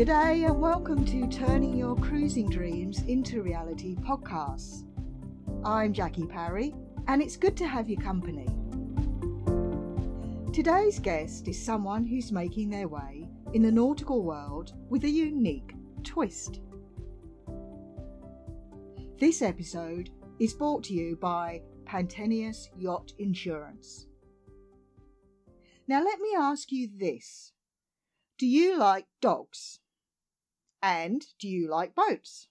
G'day and welcome to Turning Your Cruising Dreams into Reality podcasts. I'm Jackie Parry and it's good to have your company. Today's guest is someone who's making their way in the nautical world with a unique twist. This episode is brought to you by Pantaenius Yacht Insurance. Now, let me ask you this Do you like dogs? And do you like boats?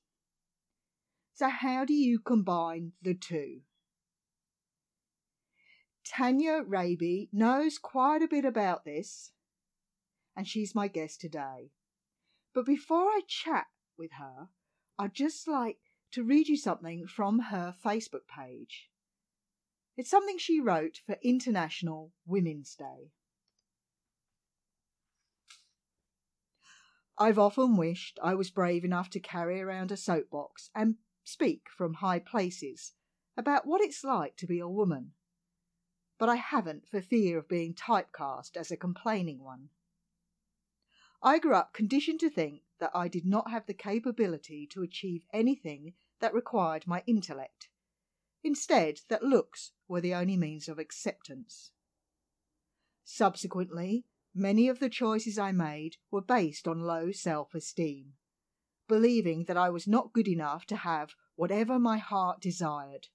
So, how do you combine the two? Tanya Raby knows quite a bit about this, and she's my guest today. But before I chat with her, I'd just like to read you something from her Facebook page. It's something she wrote for International Women's Day. I've often wished I was brave enough to carry around a soapbox and speak from high places about what it's like to be a woman. But I haven't for fear of being typecast as a complaining one. I grew up conditioned to think that I did not have the capability to achieve anything that required my intellect. Instead, that looks were the only means of acceptance. Subsequently, Many of the choices I made were based on low self esteem, believing that I was not good enough to have whatever my heart desired.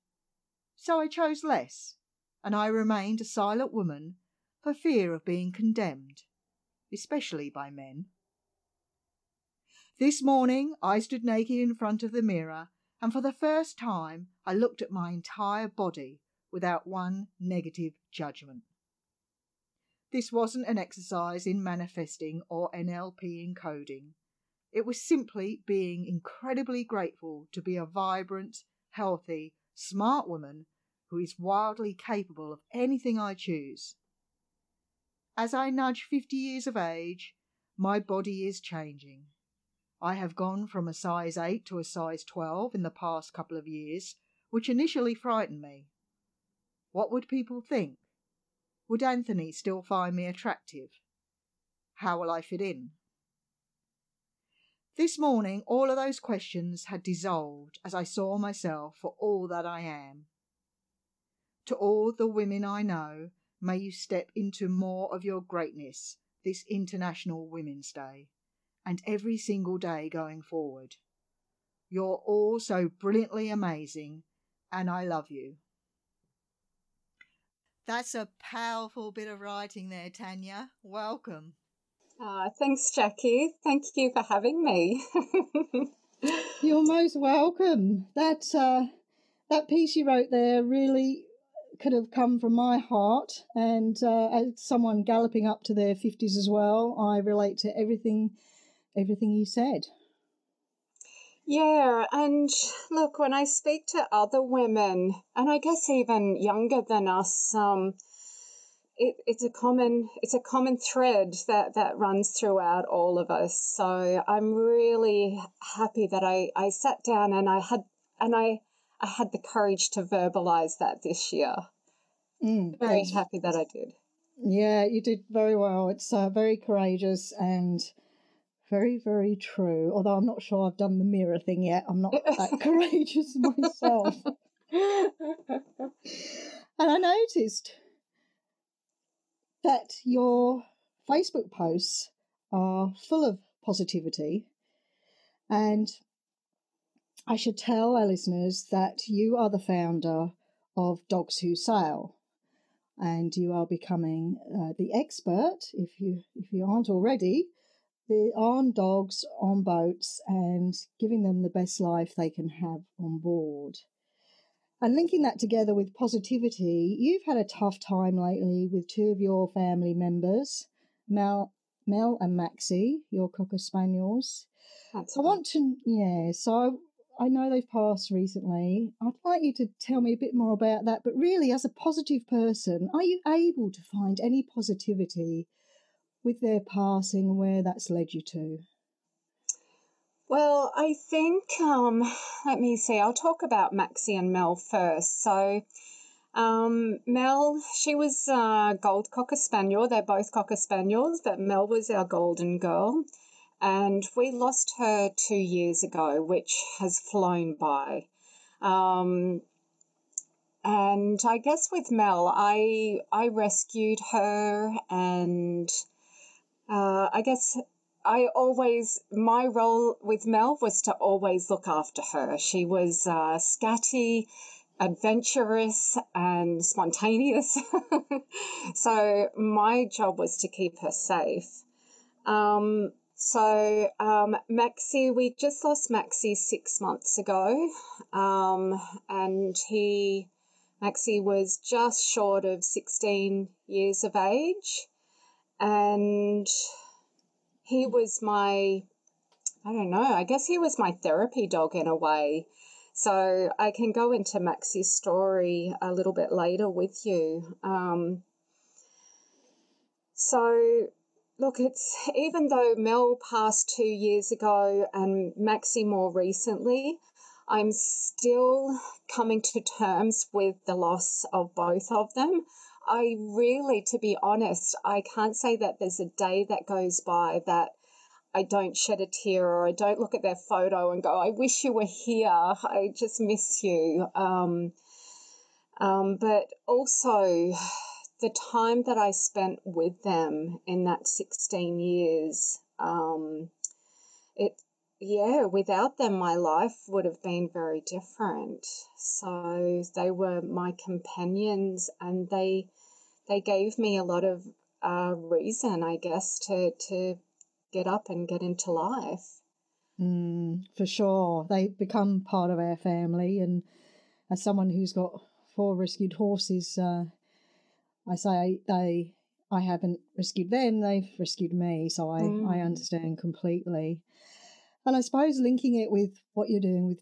So I chose less, and I remained a silent woman for fear of being condemned, especially by men. This morning I stood naked in front of the mirror, and for the first time I looked at my entire body without one negative judgment. This wasn't an exercise in manifesting or NLP encoding. It was simply being incredibly grateful to be a vibrant, healthy, smart woman who is wildly capable of anything I choose. As I nudge 50 years of age, my body is changing. I have gone from a size 8 to a size 12 in the past couple of years, which initially frightened me. What would people think? Would Anthony still find me attractive? How will I fit in? This morning, all of those questions had dissolved as I saw myself for all that I am. To all the women I know, may you step into more of your greatness this International Women's Day and every single day going forward. You're all so brilliantly amazing, and I love you. That's a powerful bit of writing there, Tanya. Welcome. Uh, thanks, Jackie. Thank you for having me. You're most welcome. That uh, that piece you wrote there really could have come from my heart, and uh, as someone galloping up to their fifties as well, I relate to everything everything you said. Yeah, and look, when I speak to other women, and I guess even younger than us, um, it, it's a common it's a common thread that that runs throughout all of us. So I'm really happy that I I sat down and I had and I I had the courage to verbalize that this year. Mm, very happy that I did. Yeah, you did very well. It's uh, very courageous and very, very true. Although I'm not sure I've done the mirror thing yet. I'm not that courageous myself. and I noticed that your Facebook posts are full of positivity. And I should tell our listeners that you are the founder of Dogs Who Sail. And you are becoming uh, the expert, if you if you aren't already, the on dogs on boats and giving them the best life they can have on board. And linking that together with positivity, you've had a tough time lately with two of your family members, Mel, Mel and Maxie, your cocker spaniels. That's I want to, yeah. So I, I know they've passed recently. I'd like you to tell me a bit more about that. But really, as a positive person, are you able to find any positivity with their passing and where that's led you to? Well, I think, um, let me see, I'll talk about Maxie and Mel first. So, um, Mel, she was a gold cocker spaniel. They're both cocker spaniels, but Mel was our golden girl. and we lost her two years ago, which has flown by. Um, and I guess with Mel, I I rescued her, and uh, I guess I always my role with Mel was to always look after her. She was uh, scatty, adventurous, and spontaneous. so my job was to keep her safe. Um, so um, Maxie, we just lost Maxie six months ago, um, and he Maxie was just short of 16 years of age. And he was my, I don't know, I guess he was my therapy dog in a way. So I can go into Maxie's story a little bit later with you. Um, so, look, it's even though Mel passed two years ago and Maxie more recently, I'm still coming to terms with the loss of both of them. I really, to be honest, I can't say that there's a day that goes by that I don't shed a tear or I don't look at their photo and go, I wish you were here. I just miss you. Um, um, but also, the time that I spent with them in that 16 years, um, it yeah, without them, my life would have been very different. So they were my companions, and they they gave me a lot of uh, reason, I guess, to to get up and get into life. Mm, for sure, they become part of our family, and as someone who's got four rescued horses, uh, I say they. I haven't rescued them; they've rescued me, so I, mm. I understand completely. And I suppose linking it with what you're doing with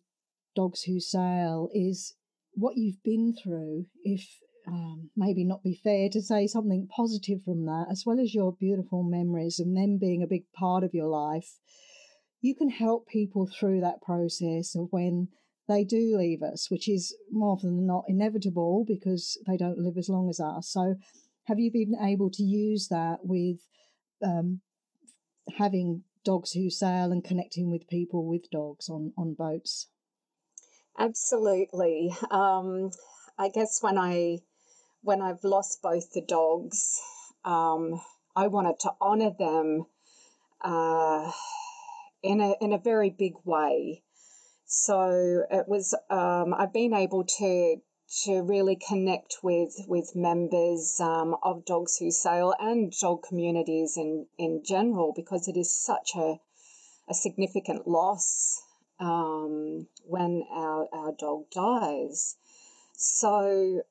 Dogs Who Sail is what you've been through. If um, maybe not be fair to say something positive from that, as well as your beautiful memories and them being a big part of your life, you can help people through that process of when they do leave us, which is more often than not inevitable because they don't live as long as us. So, have you been able to use that with um, having dogs who sail and connecting with people with dogs on, on boats? Absolutely. Um, I guess when I when I've lost both the dogs, um, I wanted to honour them uh, in a in a very big way. So it was um, I've been able to to really connect with with members um, of Dogs Who Sail and dog communities in in general because it is such a a significant loss um, when our our dog dies. So.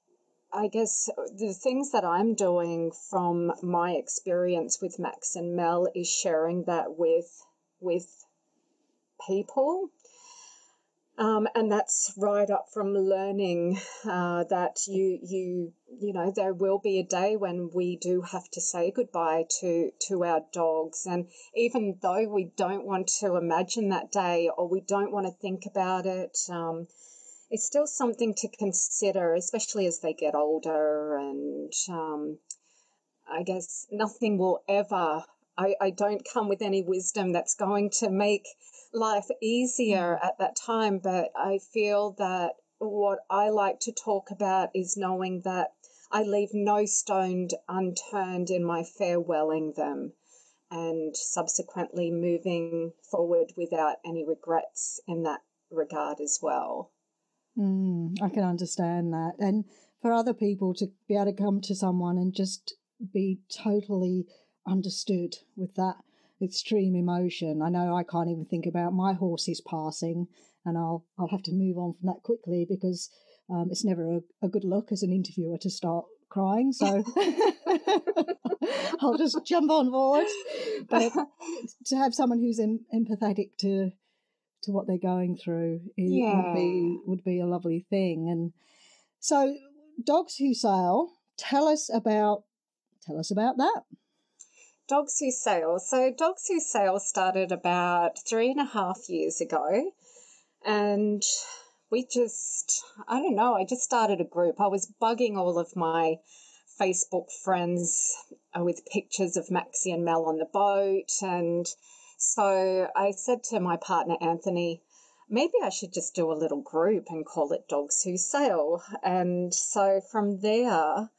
I guess the things that I'm doing from my experience with Max and Mel is sharing that with with people um, and that's right up from learning uh, that you you you know there will be a day when we do have to say goodbye to to our dogs, and even though we don't want to imagine that day or we don't want to think about it, um, it's still something to consider, especially as they get older. And um, I guess nothing will ever. I, I don't come with any wisdom that's going to make life easier at that time, but I feel that what I like to talk about is knowing that I leave no stone unturned in my farewelling them and subsequently moving forward without any regrets in that regard as well. Mm, I can understand that. And for other people to be able to come to someone and just be totally understood with that extreme emotion. I know I can't even think about my horses passing, and I'll I'll have to move on from that quickly because um, it's never a, a, good look as an interviewer to start crying. So I'll just jump on board. But to have someone who's em- empathetic to to what they're going through is, yeah. would be would be a lovely thing. And so, dogs who sail, tell us about tell us about that. Dogs Who Sail. So, Dogs Who Sail started about three and a half years ago. And we just, I don't know, I just started a group. I was bugging all of my Facebook friends with pictures of Maxie and Mel on the boat and So I said to my partner, Anthony, maybe I should just do a little group and call it Dogs Who Sail. And so from there,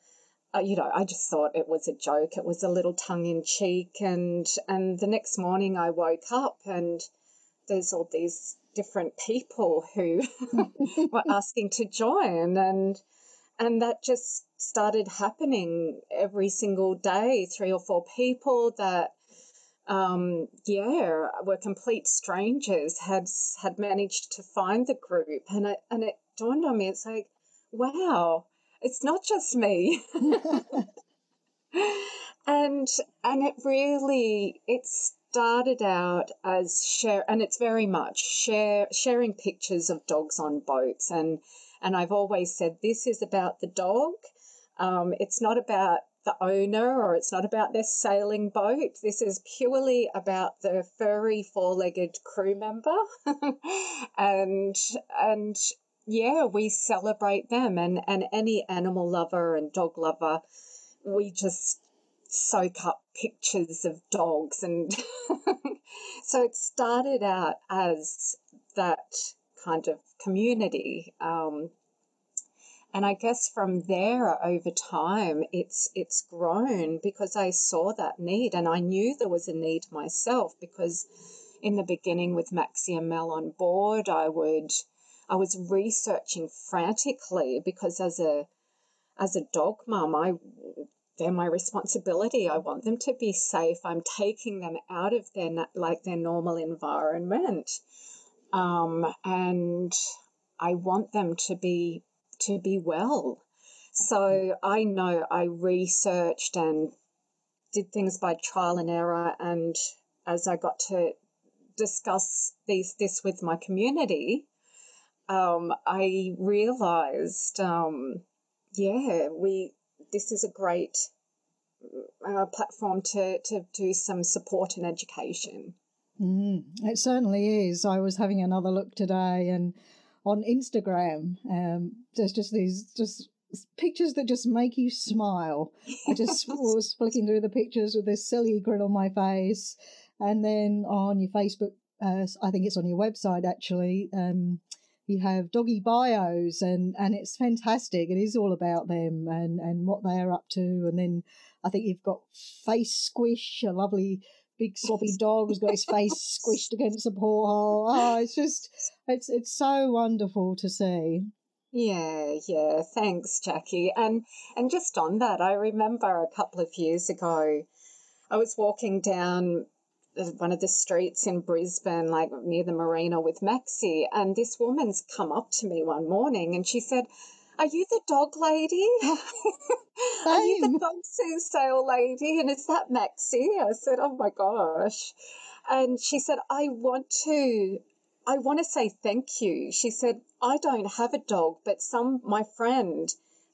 uh, you know, I just thought it was a joke. It was a little tongue in cheek. And, and the next morning I woke up and there's all these different people who were asking to join. And, and that just started happening every single day, three or four people that um, yeah, were complete strangers had had managed to find the group, and it and it dawned on me. It's like, wow, it's not just me, and and it really it started out as share, and it's very much share sharing pictures of dogs on boats, and and I've always said this is about the dog. Um, it's not about the owner or it's not about their sailing boat. This is purely about the furry four-legged crew member. and and yeah, we celebrate them and, and any animal lover and dog lover, we just soak up pictures of dogs and so it started out as that kind of community um, and I guess from there over time it's it's grown because I saw that need and I knew there was a need myself because in the beginning with Maxie and Mel on board I would I was researching frantically because as a as a dog mum I they're my responsibility. I want them to be safe. I'm taking them out of their like their normal environment, um, and I want them to be to be well. So I know I researched and did things by trial and error. And as I got to discuss these this with my community, um, I realized, um, yeah, we this is a great uh, platform to to do some support and education. Mm, it certainly is. I was having another look today, and on Instagram. Um, there's just these just pictures that just make you smile. I just was flicking through the pictures with this silly grin on my face, and then on your Facebook, uh, I think it's on your website actually. Um, you have doggy bios and and it's fantastic it is all about them and and what they're up to and then i think you've got face squish a lovely big sloppy dog who's got his face squished against the porthole. Oh, it's just it's it's so wonderful to see. Yeah, yeah. Thanks, Jackie. And and just on that, I remember a couple of years ago, I was walking down one of the streets in Brisbane, like near the marina with Maxie, and this woman's come up to me one morning and she said, are you the dog lady? Are you the dog sail lady? And is that Maxie? I said, Oh my gosh. And she said, I want to I want to say thank you. She said, I don't have a dog, but some my friend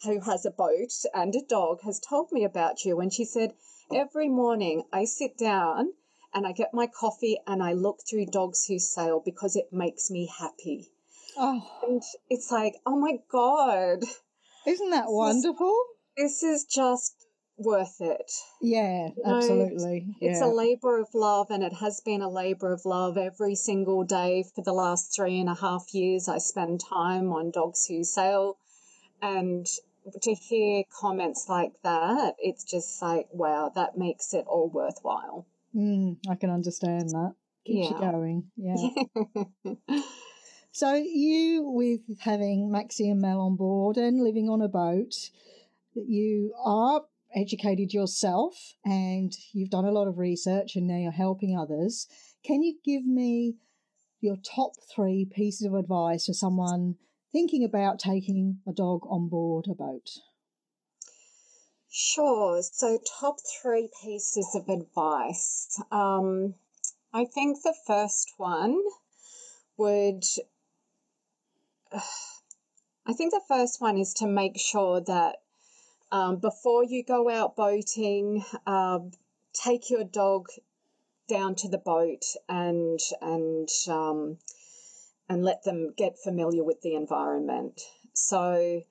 who has a boat and a dog has told me about you. And she said, Every morning I sit down and I get my coffee and I look through Dogs Who Sail because it makes me happy. Oh. And it's like, oh my God. Isn't that wonderful? This, this is just worth it. Yeah, you absolutely. Know, it's a labor of love, and it has been a labor of love every single day for the last three and a half years. I spend time on Dogs Who Sail, and to hear comments like that, it's just like, wow, that makes it all worthwhile. Mm, I can understand that. Keeps yeah. you going. Yeah. So you, with having Maxie and Mel on board and living on a boat, that you are educated yourself and you've done a lot of research and now you're helping others. Can you give me your top three pieces of advice for someone thinking about taking a dog on board a boat? Sure. So, top three pieces of advice. Um, I think the first one would I think the first one is to make sure that um, before you go out boating, um, take your dog down to the boat and and um, and let them get familiar with the environment. So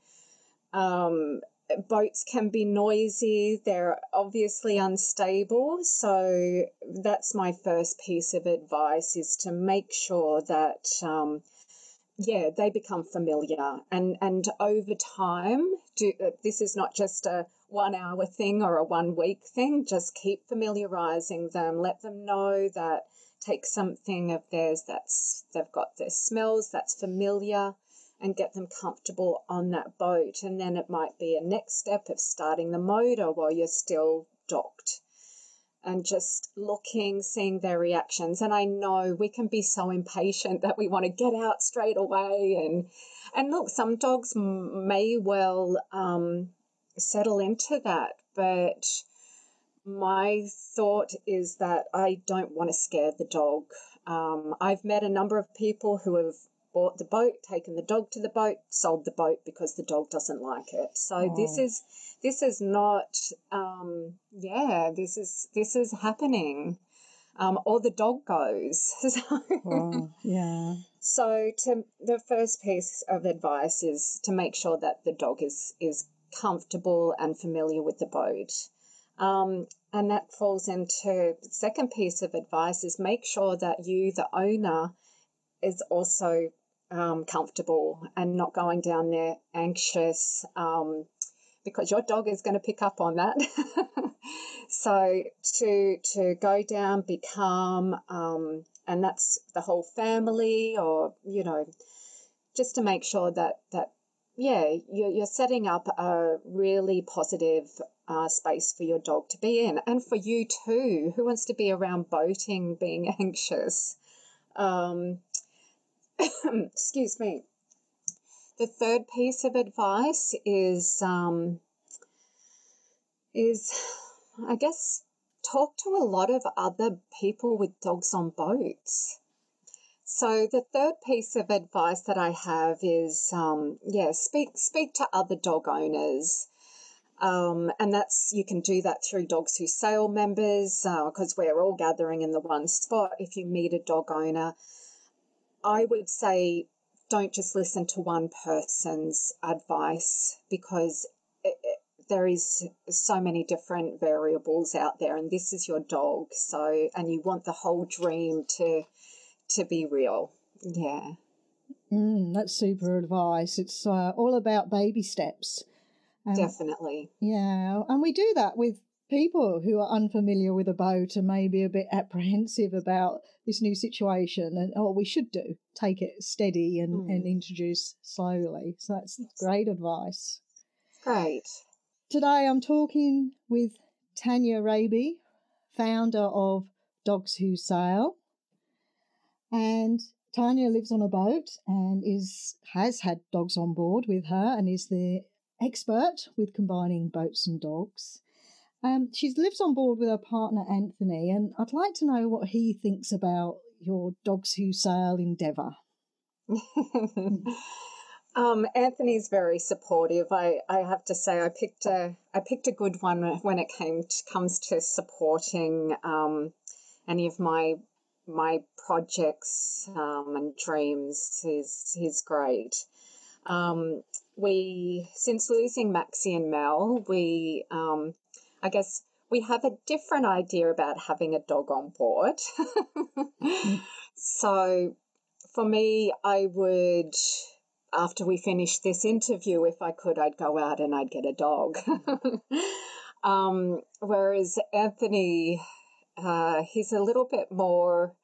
um, boats can be noisy, they're obviously unstable. So that's my first piece of advice is to make sure that um, yeah, they become familiar and and over time do this is not just a one hour thing or a one week thing, just keep familiarizing them, let them know that take something of theirs that's they've got their smells that's familiar and get them comfortable on that boat. And then it might be a next step of starting the motor while you're still docked and just looking, seeing their reactions. And I know we can be so impatient that we want to get out straight away. And and look, some dogs may well um, settle into that, but my thought is that I don't want to scare the dog. Um, I've met a number of people who have bought the boat, taken the dog to the boat, sold the boat because the dog doesn't like it. So oh. this is this is not um, yeah this is this is happening. Um, or the dog goes. so, oh, yeah. So to the first piece of advice is to make sure that the dog is is comfortable and familiar with the boat. Um, and that falls into the second piece of advice is make sure that you, the owner, is also um, comfortable and not going down there anxious um, because your dog is going to pick up on that. so to to go down, be calm, um, and that's the whole family, or you know, just to make sure that that yeah, you're, you're setting up a really positive uh, space for your dog to be in, and for you too. Who wants to be around boating, being anxious? Um, excuse me. The third piece of advice is um, is I guess talk to a lot of other people with dogs on boats. So the third piece of advice that I have is um, yeah speak speak to other dog owners. Um, and that's you can do that through Dogs Who Sail members because uh, we're all gathering in the one spot. If you meet a dog owner, I would say don't just listen to one person's advice because it, it, there is so many different variables out there and this is your dog so and you want the whole dream to to be real. Yeah. Mm, that's super advice. It's uh, all about baby steps. Definitely. Yeah and we do that with people who are unfamiliar with a boat and maybe a bit apprehensive about this new situation and oh we should do take it steady and, mm. and introduce slowly. So that's great advice. Great. Today i'm talking with tanya raby founder of dogs who sail. And tanya lives on a boat and is has had dogs on board with her and is the expert with combining boats and dogs um, she lives on board with her partner Anthony, and I'd like to know what he thinks about your Dogs Who Sail endeavour. um, Anthony's very supportive. I, I have to say, I picked a I picked a good one when it came to, comes to supporting um, any of my my projects um, and dreams. He's he's great. Um, we since losing Maxie and Mel, we um, I guess we have a different idea about having a dog on board. so for me, I would, after we finish this interview, if I could, I'd go out and I'd get a dog. um, whereas Anthony, uh, he's a little bit more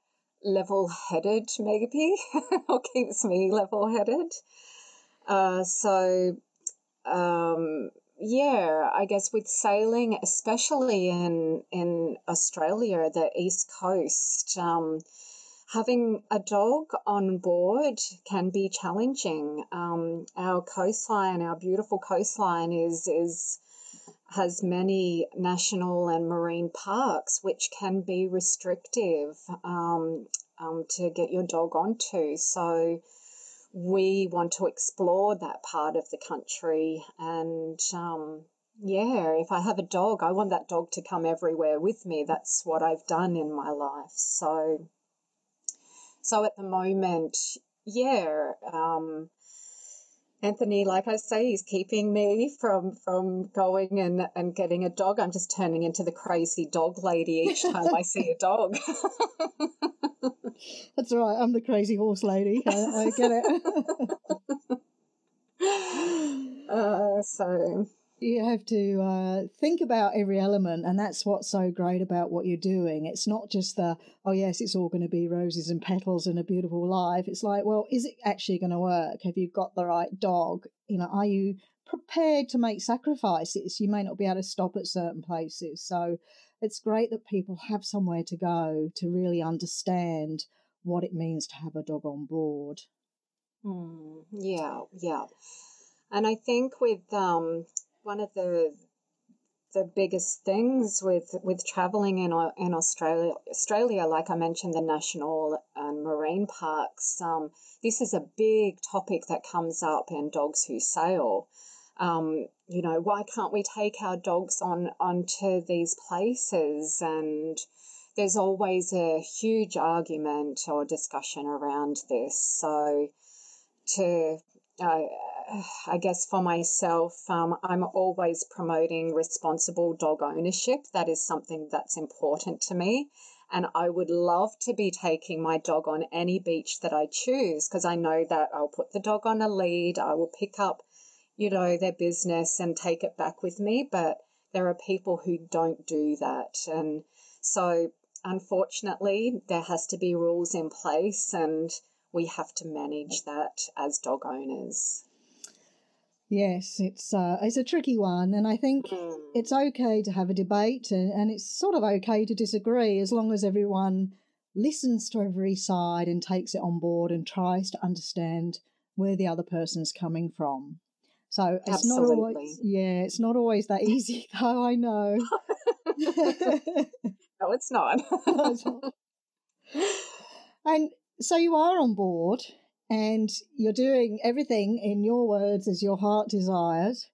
level headed, maybe, or keeps me level headed. Uh, so, um, yeah, I guess with sailing, especially in in Australia, the east coast, um, having a dog on board can be challenging. Um, our coastline, our beautiful coastline, is is has many national and marine parks, which can be restrictive um, um to get your dog onto. So we want to explore that part of the country. And um, yeah, if I have a dog, I want that dog to come everywhere with me. That's what I've done in my life. So, so at the moment, yeah, um, Anthony, like I say, he's keeping me from from going and, and getting a dog. I'm just turning into the crazy dog lady each time I see a dog. That's right. I'm the crazy horse lady. I, I get it. uh, so you have to uh, think about every element, and that's what's so great about what you're doing. It's not just the oh yes, it's all going to be roses and petals and a beautiful life. It's like, well, is it actually going to work? Have you got the right dog? You know, are you prepared to make sacrifices? You may not be able to stop at certain places, so it's great that people have somewhere to go to really understand what it means to have a dog on board. Mm, yeah, yeah. And I think with um, one of the the biggest things with with traveling in in Australia, Australia, like I mentioned, the national and marine parks. Um, this is a big topic that comes up in Dogs Who Sail. Um, you know, why can't we take our dogs on onto these places? And there's always a huge argument or discussion around this. So, to uh, I guess for myself, um, I'm always promoting responsible dog ownership. That is something that's important to me. And I would love to be taking my dog on any beach that I choose because I know that I'll put the dog on a lead, I will pick up, you know, their business and take it back with me. But there are people who don't do that. And so, unfortunately, there has to be rules in place and we have to manage that as dog owners. Yes, it's uh, it's a tricky one, and I think mm. it's okay to have a debate, and, and it's sort of okay to disagree as long as everyone listens to every side and takes it on board and tries to understand where the other person's coming from. So it's Absolutely. not always yeah, it's not always that easy though, I know. no, it's not. no, it's not. And so you are on board and you're doing everything in your words as your heart desires.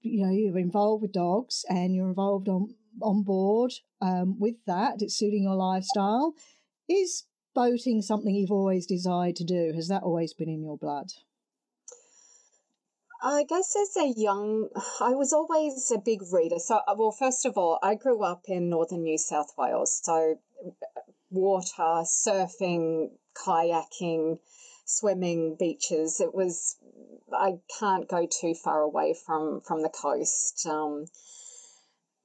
You know, you're involved with dogs and you're involved on on board um, with that. It's suiting your lifestyle. Is boating something you've always desired to do? Has that always been in your blood? I guess as a young, I was always a big reader. So, uh, well, first of all, I grew up in northern New South Wales. So, water, surfing, kayaking, swimming, beaches. It was I can't go too far away from from the coast. Um,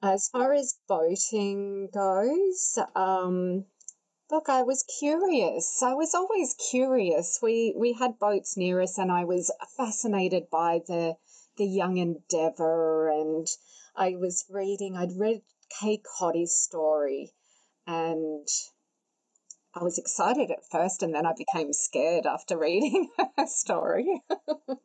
as far as boating goes, um, look, I was curious. I was always curious. We we had boats near us, and I was fascinated by the the young endeavour. And I was reading. I'd read Kay Cottee's story, and I was excited at first and then I became scared after reading her story.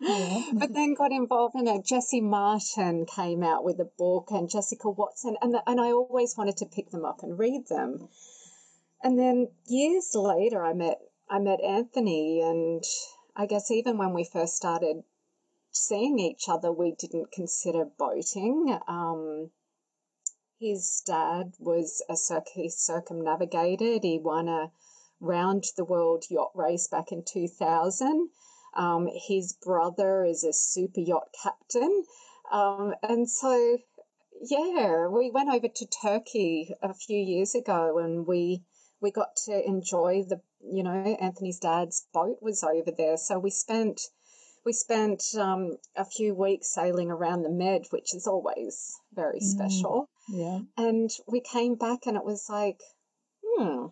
Yeah. but then got involved in it. Jesse Martin came out with a book and Jessica Watson, and, the, and I always wanted to pick them up and read them. And then years later, I met I met Anthony, and I guess even when we first started seeing each other, we didn't consider boating. Um, his dad was a circ- he circumnavigated. He won a round the world yacht race back in 2000. Um, his brother is a super yacht captain. Um, and so, yeah, we went over to Turkey a few years ago and we we got to enjoy the you know Anthony's dad's boat was over there, so we spent we spent um, a few weeks sailing around the Med, which is always very mm. special. Yeah. And we came back and it was like, hmm,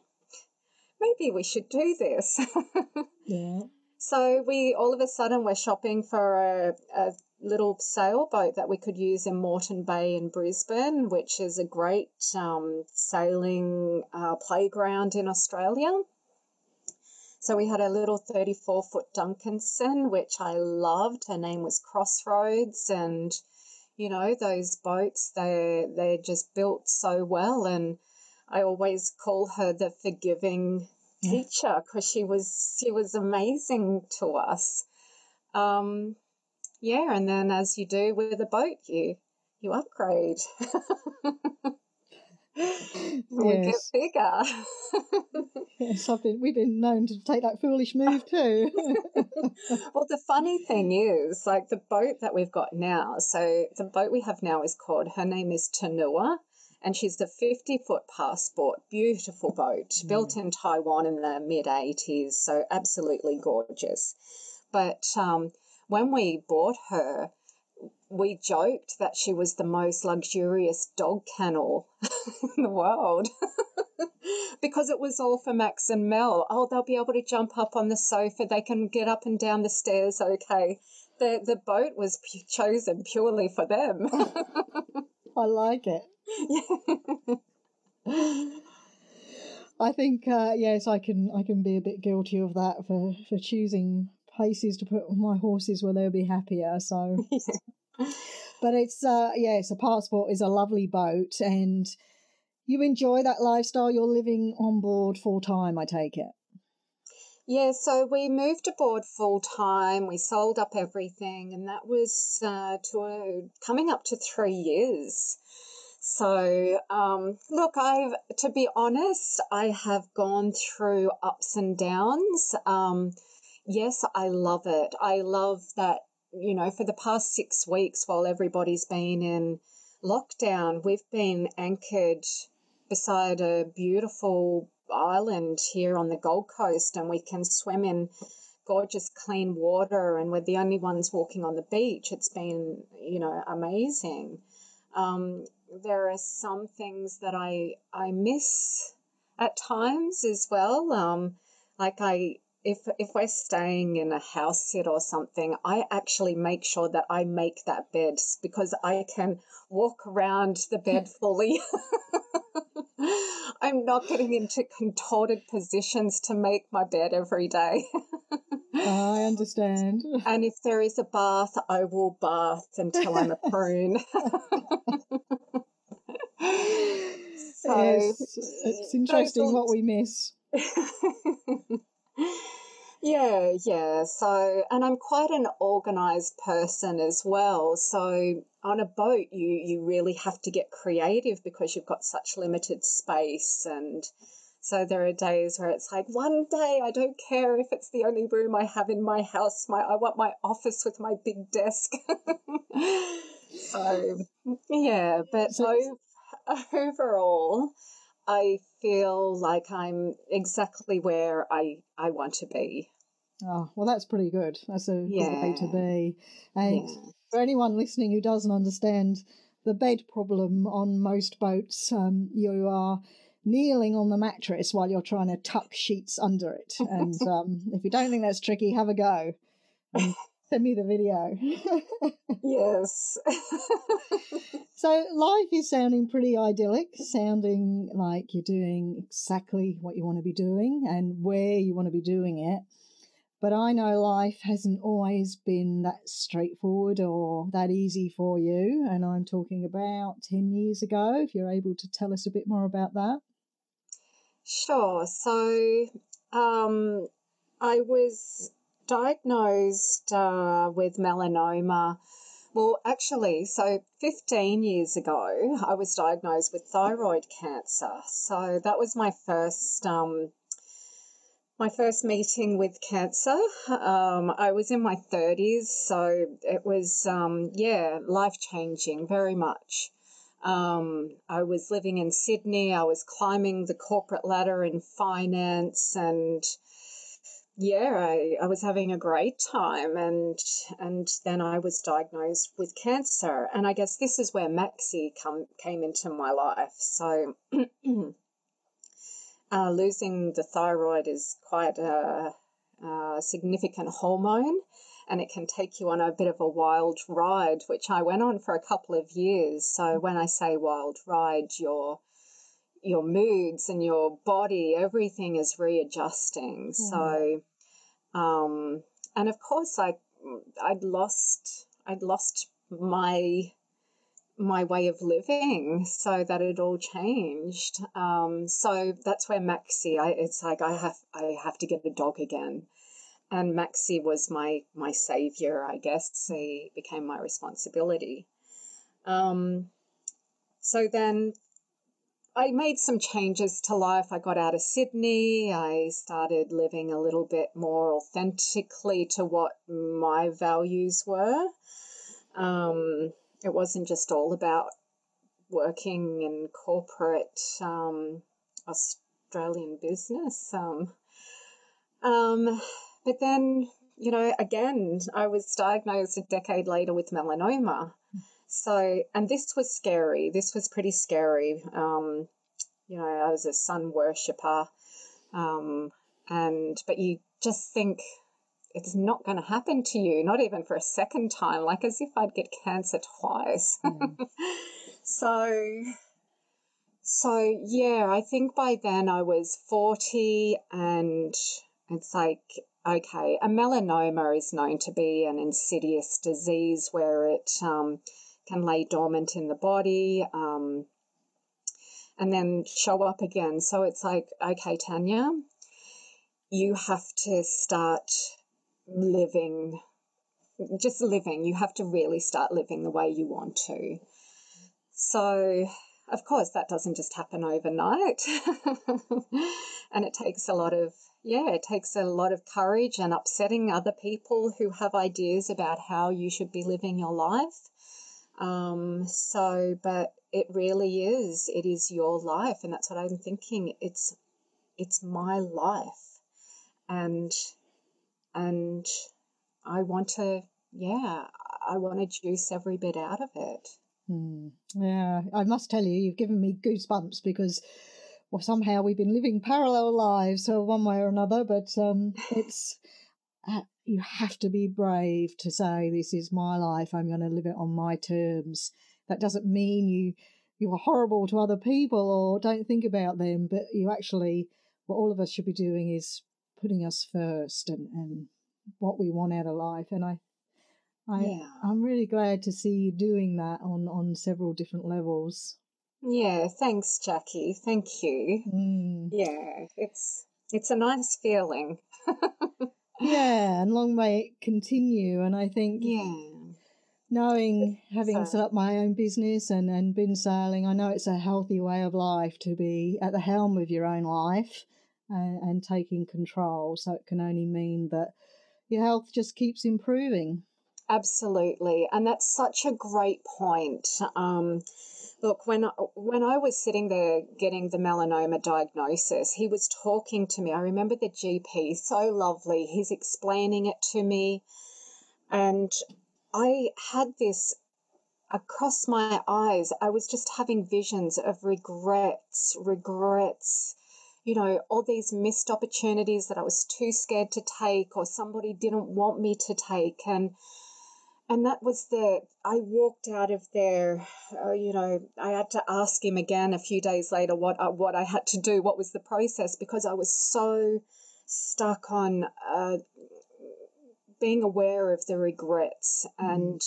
maybe we should do this. yeah. So we all of a sudden we're shopping for a, a little sailboat that we could use in Moreton Bay in Brisbane, which is a great um, sailing uh, playground in Australia. So we had a little 34 foot Duncanson, which I loved. Her name was Crossroads. And, you know, those boats, they, they're just built so well. And I always call her the forgiving teacher because she was, she was amazing to us. Um, yeah. And then as you do with a boat, you, you upgrade. we yes. get bigger. yes, I've been, we've been known to take that foolish move too. well, the funny thing is, like the boat that we've got now, so the boat we have now is called, her name is Tanua, and she's the 50 foot passport, beautiful boat, mm. built in Taiwan in the mid 80s, so absolutely gorgeous. But um, when we bought her, we joked that she was the most luxurious dog kennel in the world because it was all for Max and Mel. Oh, they'll be able to jump up on the sofa. They can get up and down the stairs. Okay. The, the boat was chosen purely for them. I like it. I think uh, yes, I can I can be a bit guilty of that for for choosing places to put my horses where they'll be happier. So but it's uh yes, a passport is a lovely boat and you enjoy that lifestyle you're living on board full time, I take it. Yeah, so we moved aboard full time. We sold up everything, and that was uh, to coming up to three years. So, um, look, I've to be honest, I have gone through ups and downs. Um, yes, I love it. I love that you know, for the past six weeks while everybody's been in lockdown, we've been anchored beside a beautiful island here on the Gold Coast and we can swim in gorgeous clean water and we're the only ones walking on the beach. It's been, you know, amazing. Um, there are some things that I I miss at times as well. Um, like I if if we're staying in a house sit or something, I actually make sure that I make that bed because I can walk around the bed fully. I'm not getting into contorted positions to make my bed every day. I understand. And if there is a bath, I will bath until I'm a prune. so yes, it's interesting what we miss. Yeah, yeah. So, and I'm quite an organized person as well. So, on a boat, you you really have to get creative because you've got such limited space and so there are days where it's like one day I don't care if it's the only room I have in my house. My I want my office with my big desk. so yeah, but so, overall, I feel like I'm exactly where I I want to be. Oh, well, that's pretty good. That's a yeah. good way to be. And yeah. for anyone listening who doesn't understand the bed problem on most boats, um, you are kneeling on the mattress while you're trying to tuck sheets under it. And um, if you don't think that's tricky, have a go. Send me the video. yes. so life is sounding pretty idyllic, sounding like you're doing exactly what you want to be doing and where you want to be doing it. But I know life hasn't always been that straightforward or that easy for you. And I'm talking about 10 years ago, if you're able to tell us a bit more about that. Sure. So um, I was diagnosed uh, with melanoma. Well, actually, so 15 years ago, I was diagnosed with thyroid cancer. So that was my first um, my first meeting with cancer. Um, I was in my 30s, so it was, um, yeah, life changing very much. Um, I was living in Sydney, I was climbing the corporate ladder in finance, and yeah, I, I was having a great time. And, and then I was diagnosed with cancer. And I guess this is where Maxie come, came into my life. So, Uh, losing the thyroid is quite a, a significant hormone and it can take you on a bit of a wild ride, which I went on for a couple of years. So when I say wild ride, your your moods and your body, everything is readjusting. Mm. So, um, and of course, I I'd lost I'd lost my my way of living so that it all changed. Um, so that's where Maxie, I, it's like I have I have to get a dog again, and Maxie was my my savior, I guess. He became my responsibility. Um, so then I made some changes to life. I got out of Sydney. I started living a little bit more authentically to what my values were. Um, it wasn't just all about working in corporate um, Australian business. Um, um, but then, you know, again, I was diagnosed a decade later with melanoma. So, and this was scary. This was pretty scary. Um, you know, I was a sun worshipper. Um, and, but you just think it's not going to happen to you, not even for a second time, like as if I'd get cancer twice. Mm. so, so yeah, I think by then I was 40 and it's like, okay, a melanoma is known to be an insidious disease where it um, can lay dormant in the body um, and then show up again. So it's like, okay, Tanya, you have to start living, just living. You have to really start living the way you want to. So of course, that doesn't just happen overnight. and it takes a lot of, yeah, it takes a lot of courage and upsetting other people who have ideas about how you should be living your life. Um, so, but it really is, it is your life. And that's what I'm thinking. It's, it's my life. And, and I want to, yeah, I want to juice every bit out of it. Hmm. Yeah, I must tell you, you've given me goosebumps because well, somehow we've been living parallel lives, so one way or another. But um, it's uh, you have to be brave to say this is my life. I'm going to live it on my terms. That doesn't mean you you are horrible to other people or don't think about them, but you actually what all of us should be doing is putting us first and, and what we want out of life. And I I, yeah. I'm really glad to see you doing that on, on several different levels. Yeah, thanks, Jackie. Thank you. Mm. Yeah, it's it's a nice feeling. yeah, and long may it continue. And I think yeah, knowing having so. set up my own business and and been sailing, I know it's a healthy way of life to be at the helm of your own life and, and taking control. So it can only mean that your health just keeps improving. Absolutely, and that's such a great point. Um, look, when when I was sitting there getting the melanoma diagnosis, he was talking to me. I remember the GP, so lovely. He's explaining it to me, and I had this across my eyes. I was just having visions of regrets, regrets you know, all these missed opportunities that I was too scared to take or somebody didn't want me to take. And and that was the i walked out of there uh, you know i had to ask him again a few days later what uh, what i had to do what was the process because i was so stuck on uh, being aware of the regrets mm. and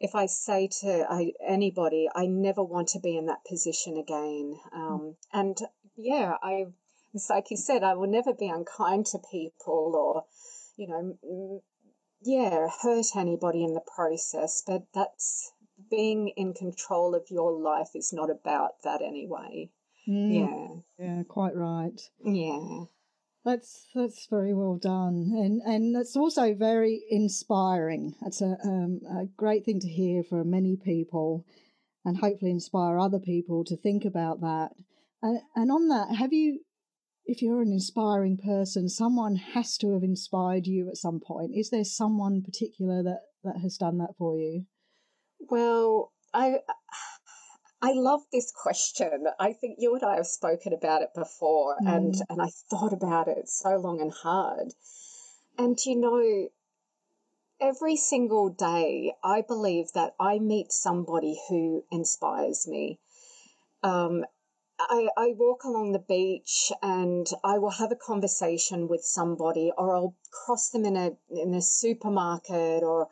if i say to I, anybody i never want to be in that position again um, mm. and yeah i it's like you said i will never be unkind to people or you know yeah, hurt anybody in the process, but that's being in control of your life is not about that anyway. Mm. Yeah. Yeah, quite right. Yeah. That's that's very well done, and and it's also very inspiring. It's a um, a great thing to hear for many people, and hopefully inspire other people to think about that. And and on that, have you if you're an inspiring person, someone has to have inspired you at some point. Is there someone particular that, that has done that for you? Well, I I love this question. I think you and I have spoken about it before mm. and, and I thought about it so long and hard. And you know, every single day I believe that I meet somebody who inspires me. Um, I, I walk along the beach and I will have a conversation with somebody, or I'll cross them in a in a supermarket or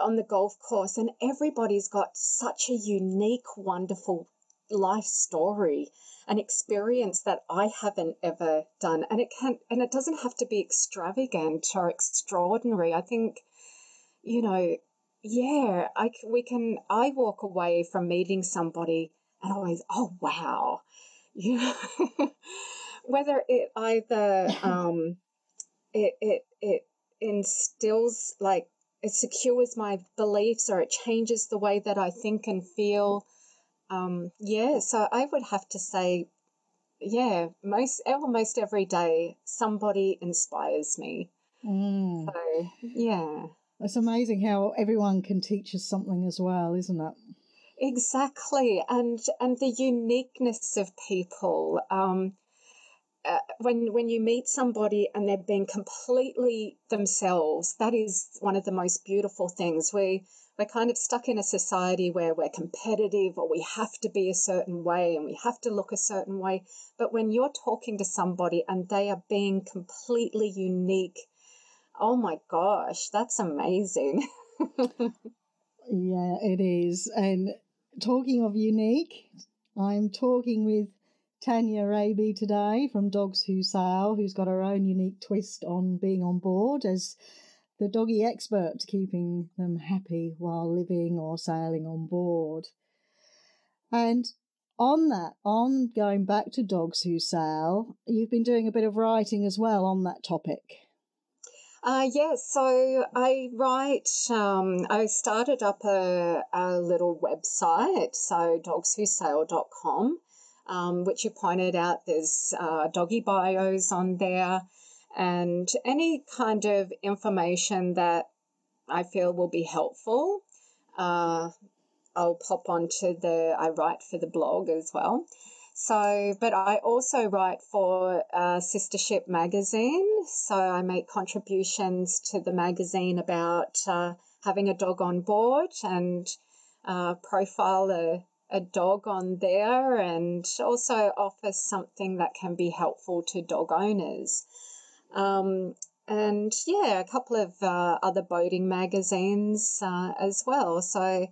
on the golf course, and everybody's got such a unique, wonderful life story, an experience that I haven't ever done, and it can and it doesn't have to be extravagant or extraordinary. I think, you know, yeah, I we can. I walk away from meeting somebody and always, oh wow, you know, whether it either um, it it it instills like it secures my beliefs or it changes the way that I think and feel. Um, yeah, so I would have to say, yeah, most almost every day somebody inspires me. Mm. So yeah, It's amazing how everyone can teach us something as well, isn't it? Exactly, and and the uniqueness of people. Um, uh, when when you meet somebody and they're being completely themselves, that is one of the most beautiful things. We we're kind of stuck in a society where we're competitive or we have to be a certain way and we have to look a certain way. But when you're talking to somebody and they are being completely unique, oh my gosh, that's amazing. Yeah, it is. And talking of unique, I'm talking with Tanya Raby today from Dogs Who Sail, who's got her own unique twist on being on board as the doggy expert, keeping them happy while living or sailing on board. And on that, on going back to Dogs Who Sail, you've been doing a bit of writing as well on that topic. Uh, yes, so I write, um, I started up a, a little website, so dogswhosail.com, um, which you pointed out there's uh, doggy bios on there and any kind of information that I feel will be helpful. Uh, I'll pop onto the, I write for the blog as well. So, but I also write for uh, Sistership magazine. So I make contributions to the magazine about uh, having a dog on board and uh, profile a, a dog on there and also offer something that can be helpful to dog owners. Um, and yeah, a couple of uh, other boating magazines uh, as well. So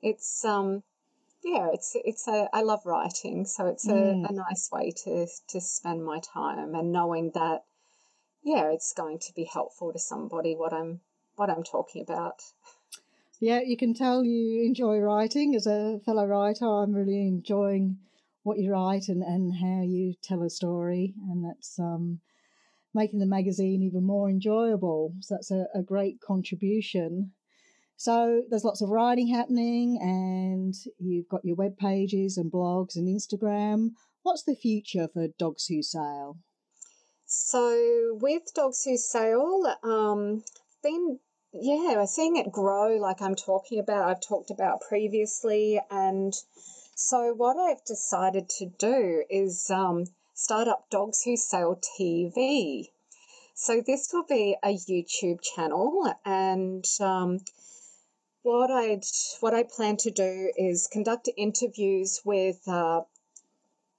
it's um, yeah, it's it's a I love writing, so it's a, Mm. a nice way to to spend my time and knowing that yeah, it's going to be helpful to somebody what I'm what I'm talking about. Yeah, you can tell you enjoy writing. As a fellow writer, I'm really enjoying what you write and, and how you tell a story, and that's um, making the magazine even more enjoyable. So that's a, a great contribution. So there's lots of writing happening, and you've got your web pages and blogs and Instagram. What's the future for Dogs Who Sail? So with Dogs Who Sail, um, been yeah, seeing it grow like I'm talking about, I've talked about previously, and so what I've decided to do is um, start up Dogs Who Sail TV. So this will be a YouTube channel, and um, what I'd what I plan to do is conduct interviews with uh,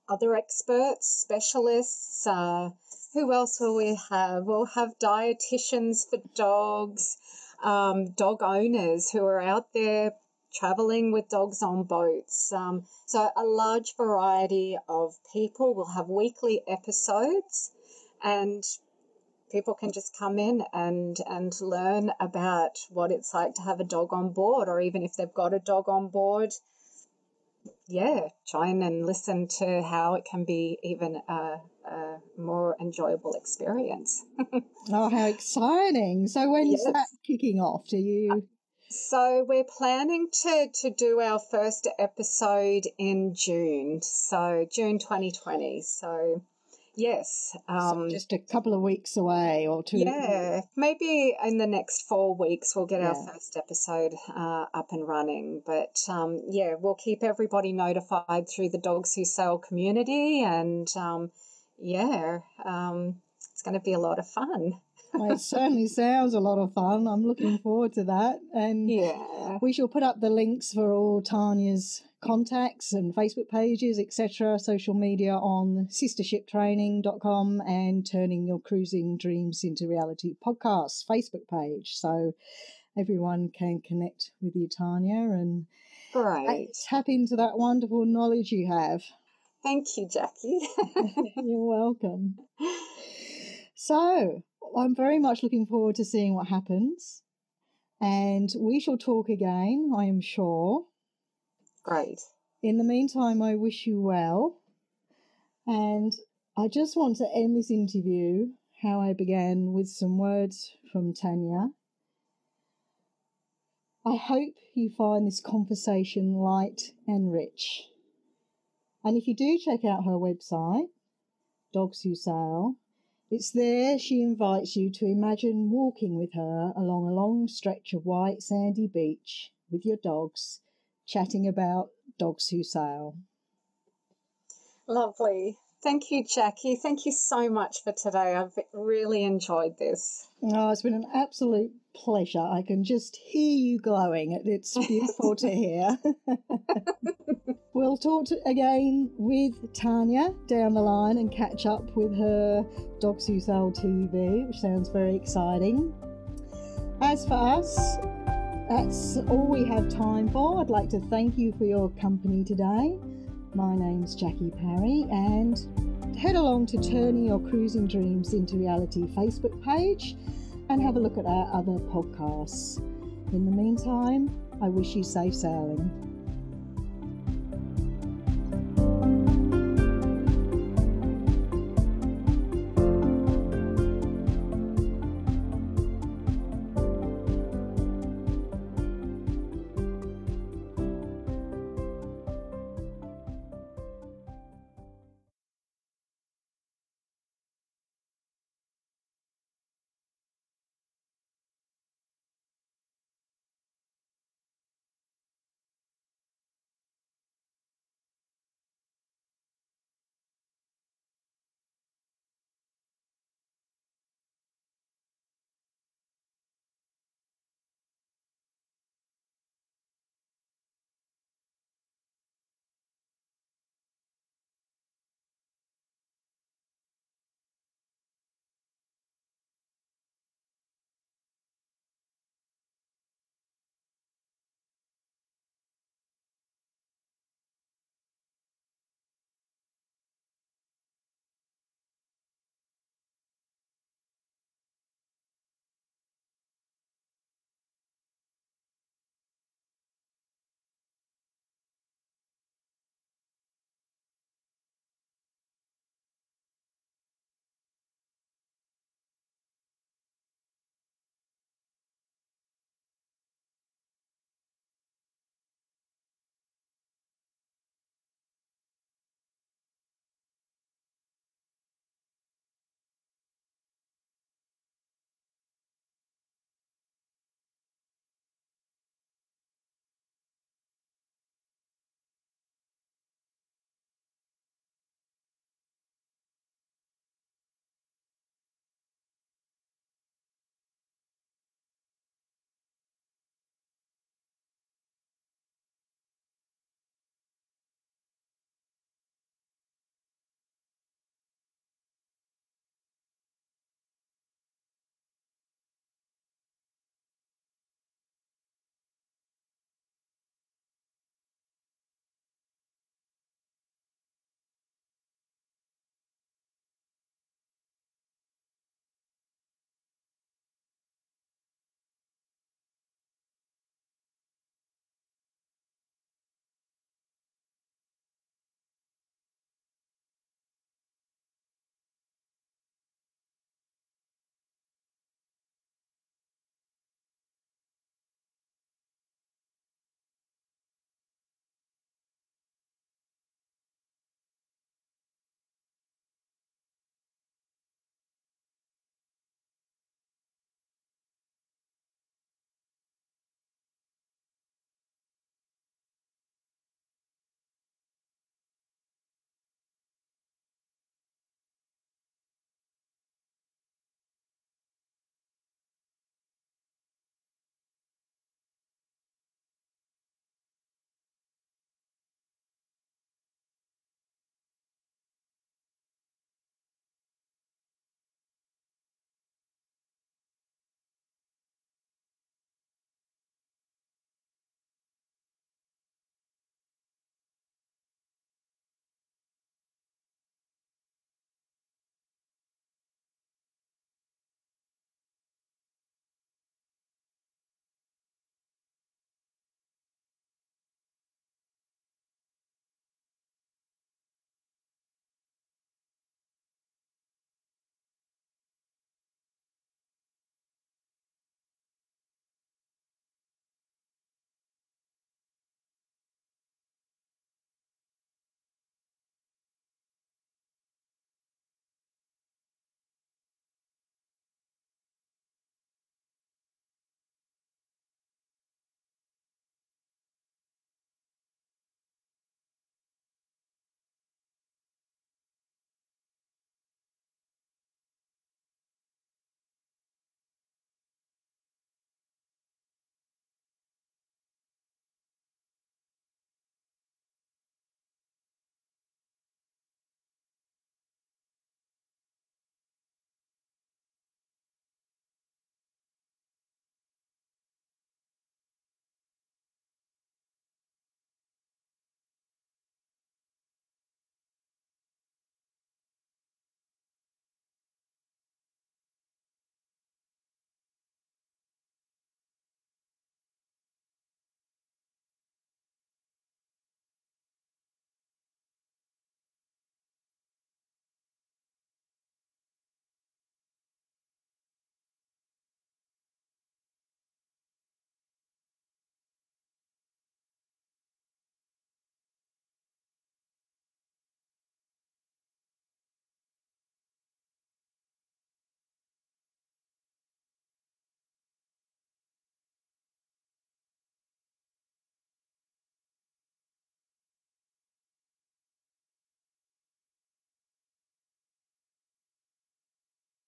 other experts, specialists. Uh, who else will we have? We'll have dietitians for dogs, um, dog owners who are out there traveling with dogs on boats. Um, so a large variety of people. We'll have weekly episodes, and people can just come in and and learn about what it's like to have a dog on board, or even if they've got a dog on board yeah, join and listen to how it can be even a, a more enjoyable experience. Oh, how exciting! So when's Yes. that kicking off? Do you? Uh, so we're planning to to do our first episode in June, so June 2020. So yes, So um, just a couple of weeks away or two. yeah, maybe in the next four weeks we'll get our Yeah. first episode uh, up and running. But um, yeah, we'll keep everybody notified through the Dogs Who Sail community, and um, yeah, um, it's going to be a lot of fun. Well, it certainly sounds a lot of fun. I'm looking forward to that. And Yeah, we shall put up the links for all Tanya's contacts and Facebook pages, etc., social media on sistershiptraining.com and Turning Your Cruising Dreams into Reality podcast Facebook page. So everyone can connect with you, Tanya, and great. tap into that wonderful knowledge you have. Thank you, Jackie. You're welcome. So, I'm very much looking forward to seeing what happens. And we shall talk again, I am sure. Great. In the meantime, I wish you well. And I just want to end this interview how I began with some words from Tanya. I hope you find this conversation light and rich. And if you do check out her website, Dogs Who Sail, it's there she invites you to imagine walking with her along a long stretch of white sandy beach with your dogs, chatting about Dogs Who Sail. Lovely. Thank you, Jackie. Thank you so much for today. I've really enjoyed this. Oh, it's been an absolute pleasure. I can just hear you glowing. It's beautiful to hear. we'll talk to, again with Tanya down the line and catch up with her Dogs Who Sail TV, which sounds very exciting. As for us, that's all we have time for. I'd like to thank you for your company today. My name's Jackie Parry, and head along to Turning Your Cruising Dreams into Reality Facebook page and have a look at our other podcasts. In the meantime, I wish you safe sailing.